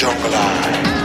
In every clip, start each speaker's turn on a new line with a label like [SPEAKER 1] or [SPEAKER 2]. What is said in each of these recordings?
[SPEAKER 1] He wants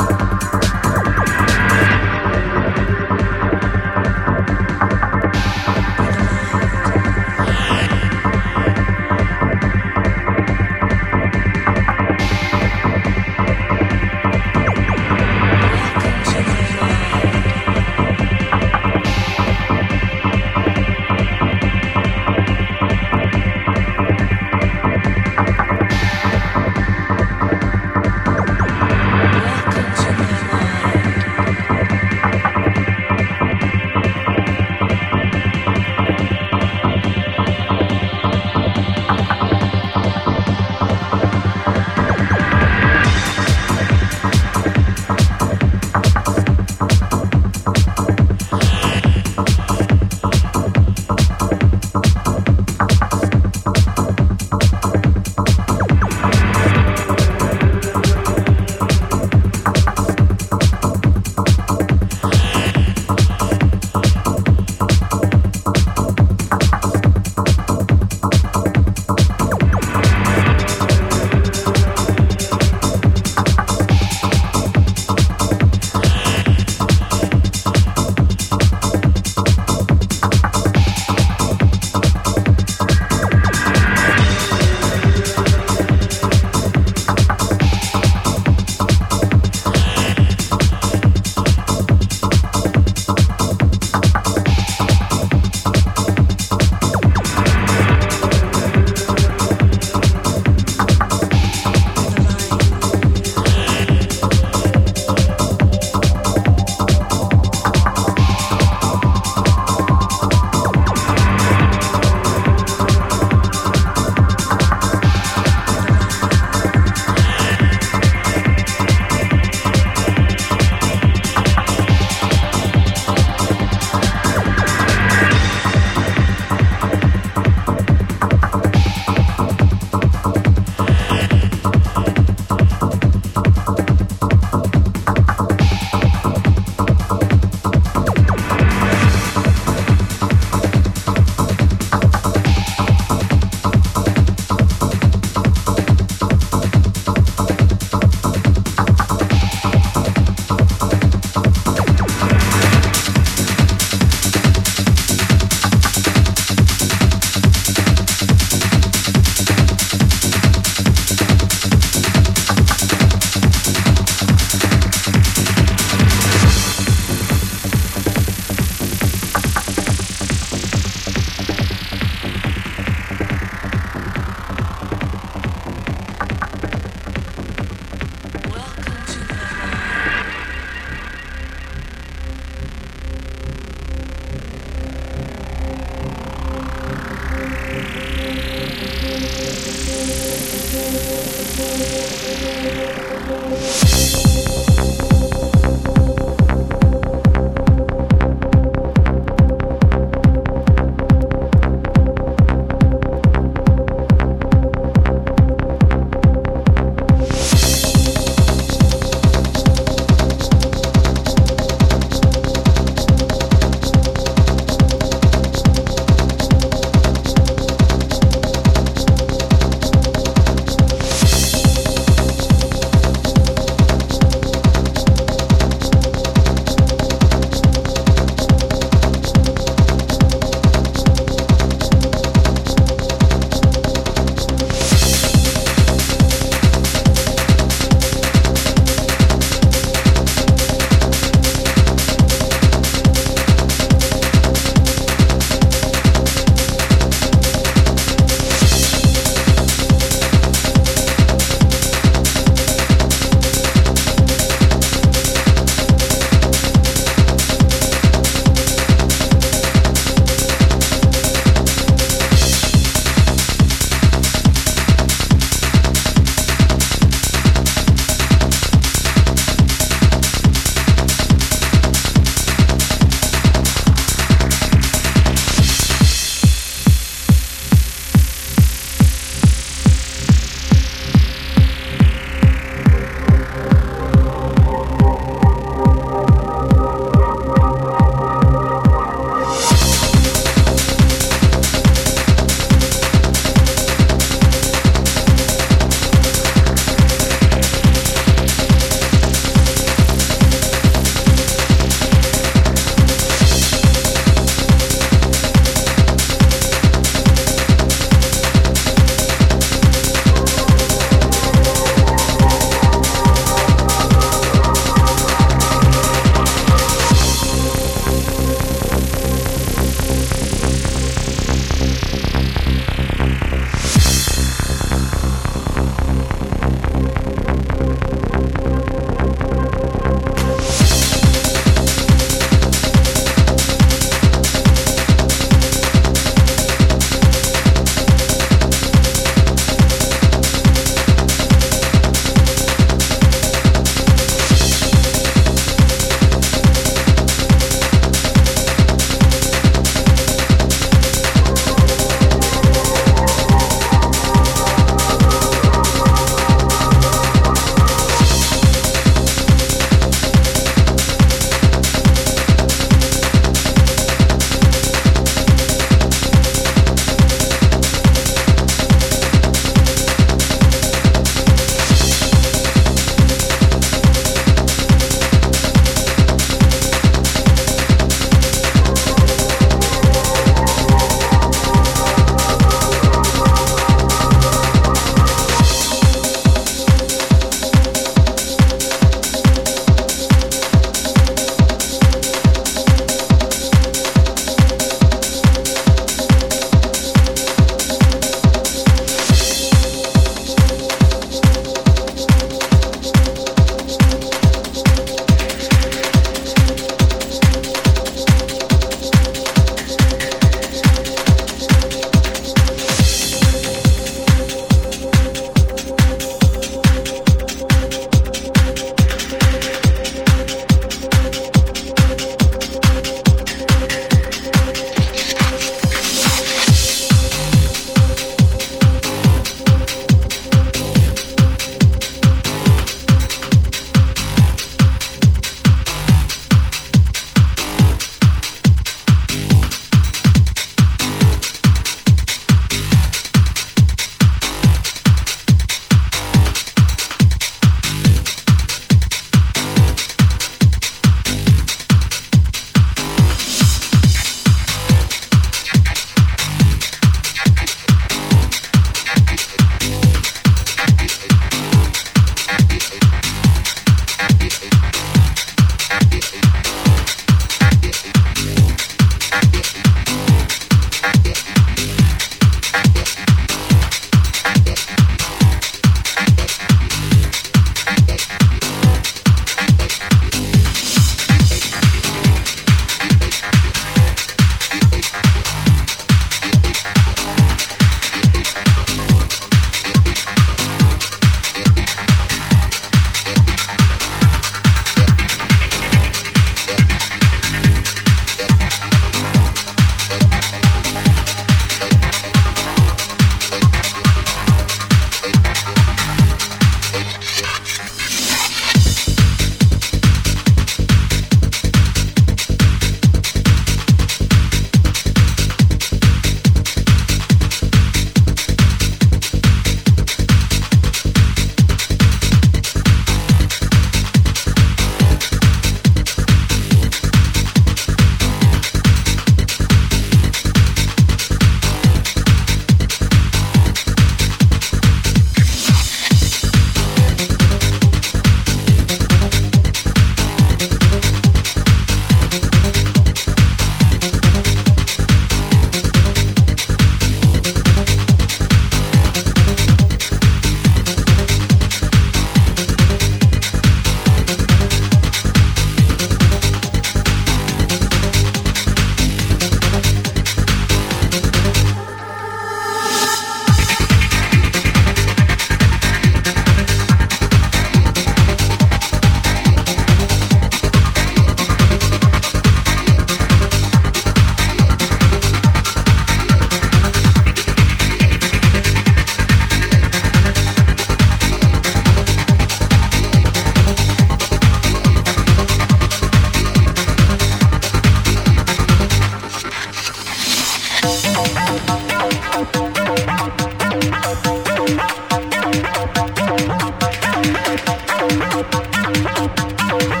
[SPEAKER 1] Música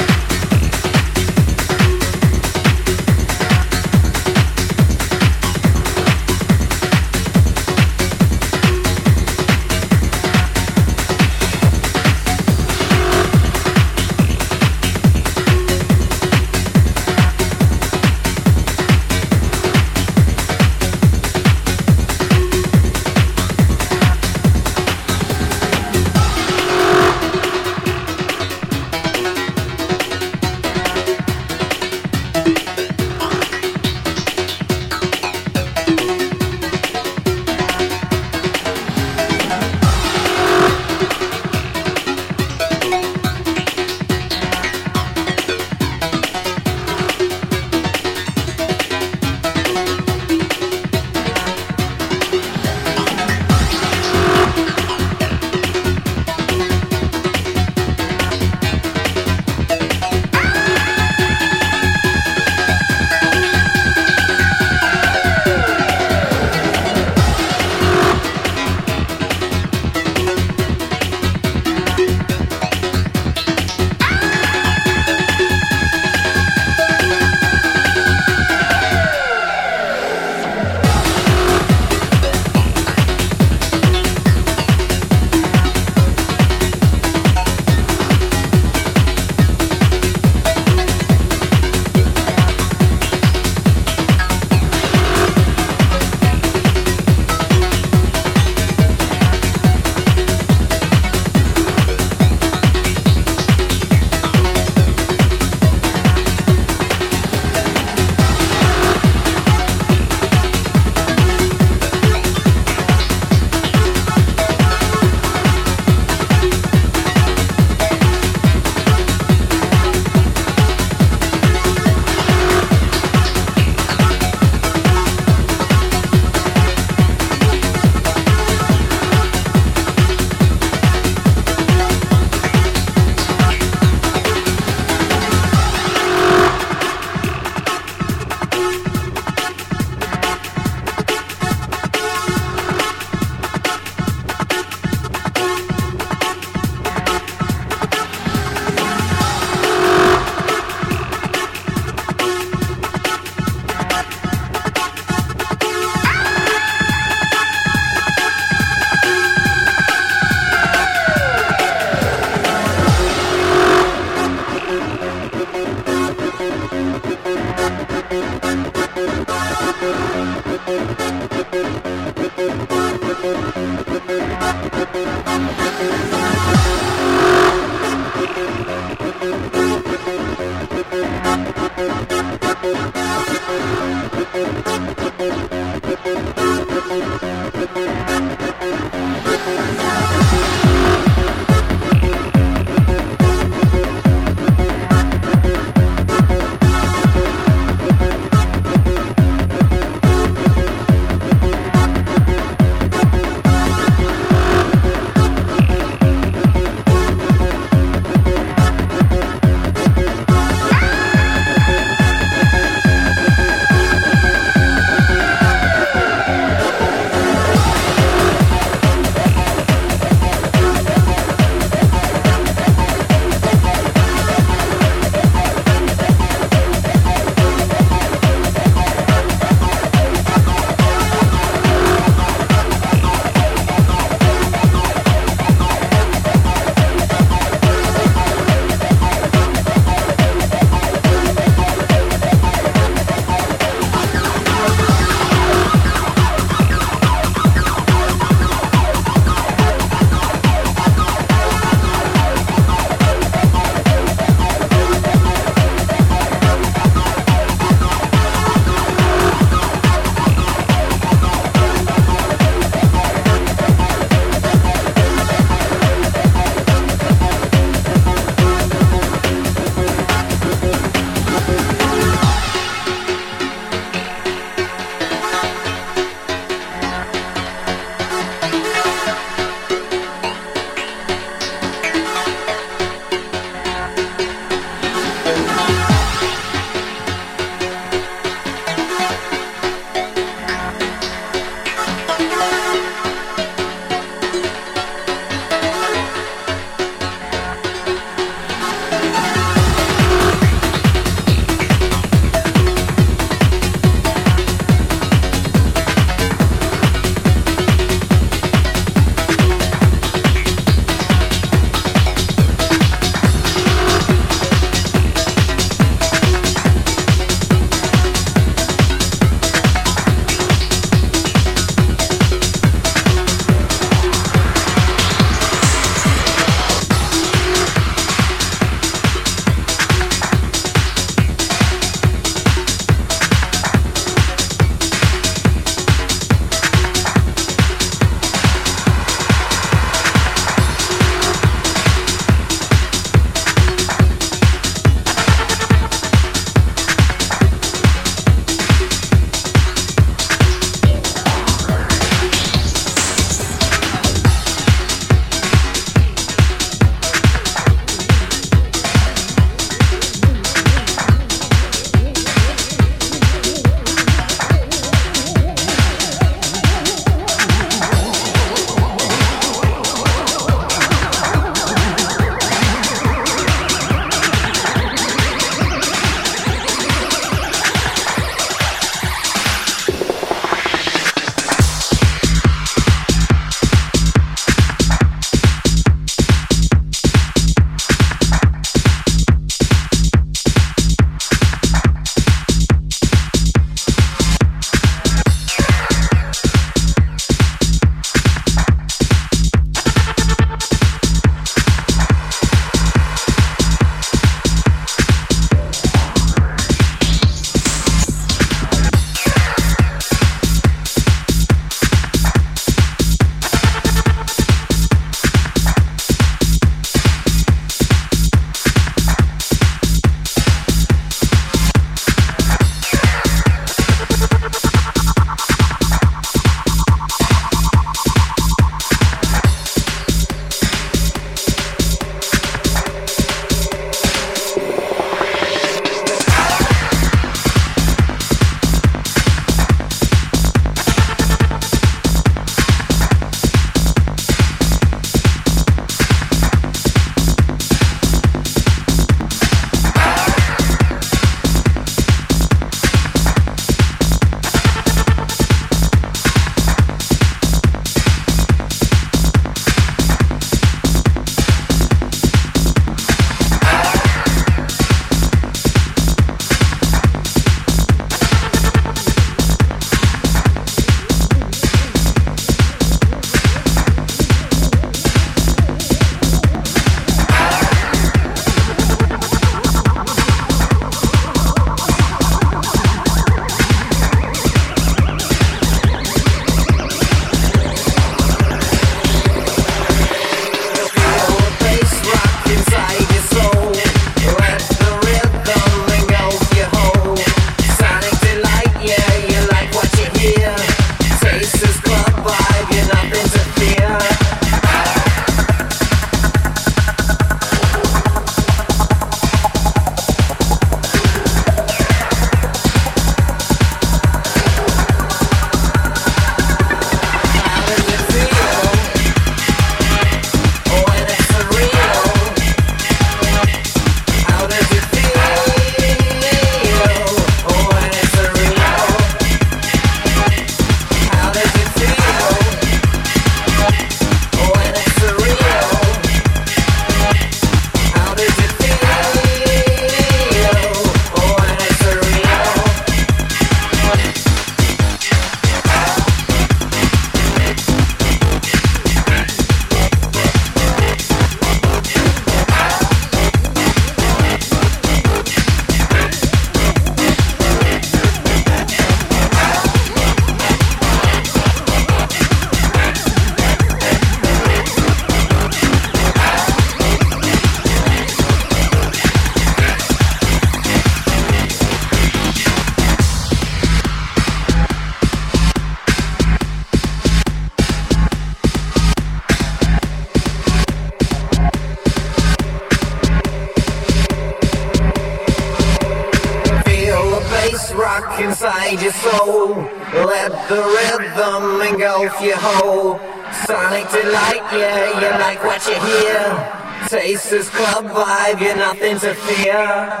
[SPEAKER 1] vibe, you're nothing to fear.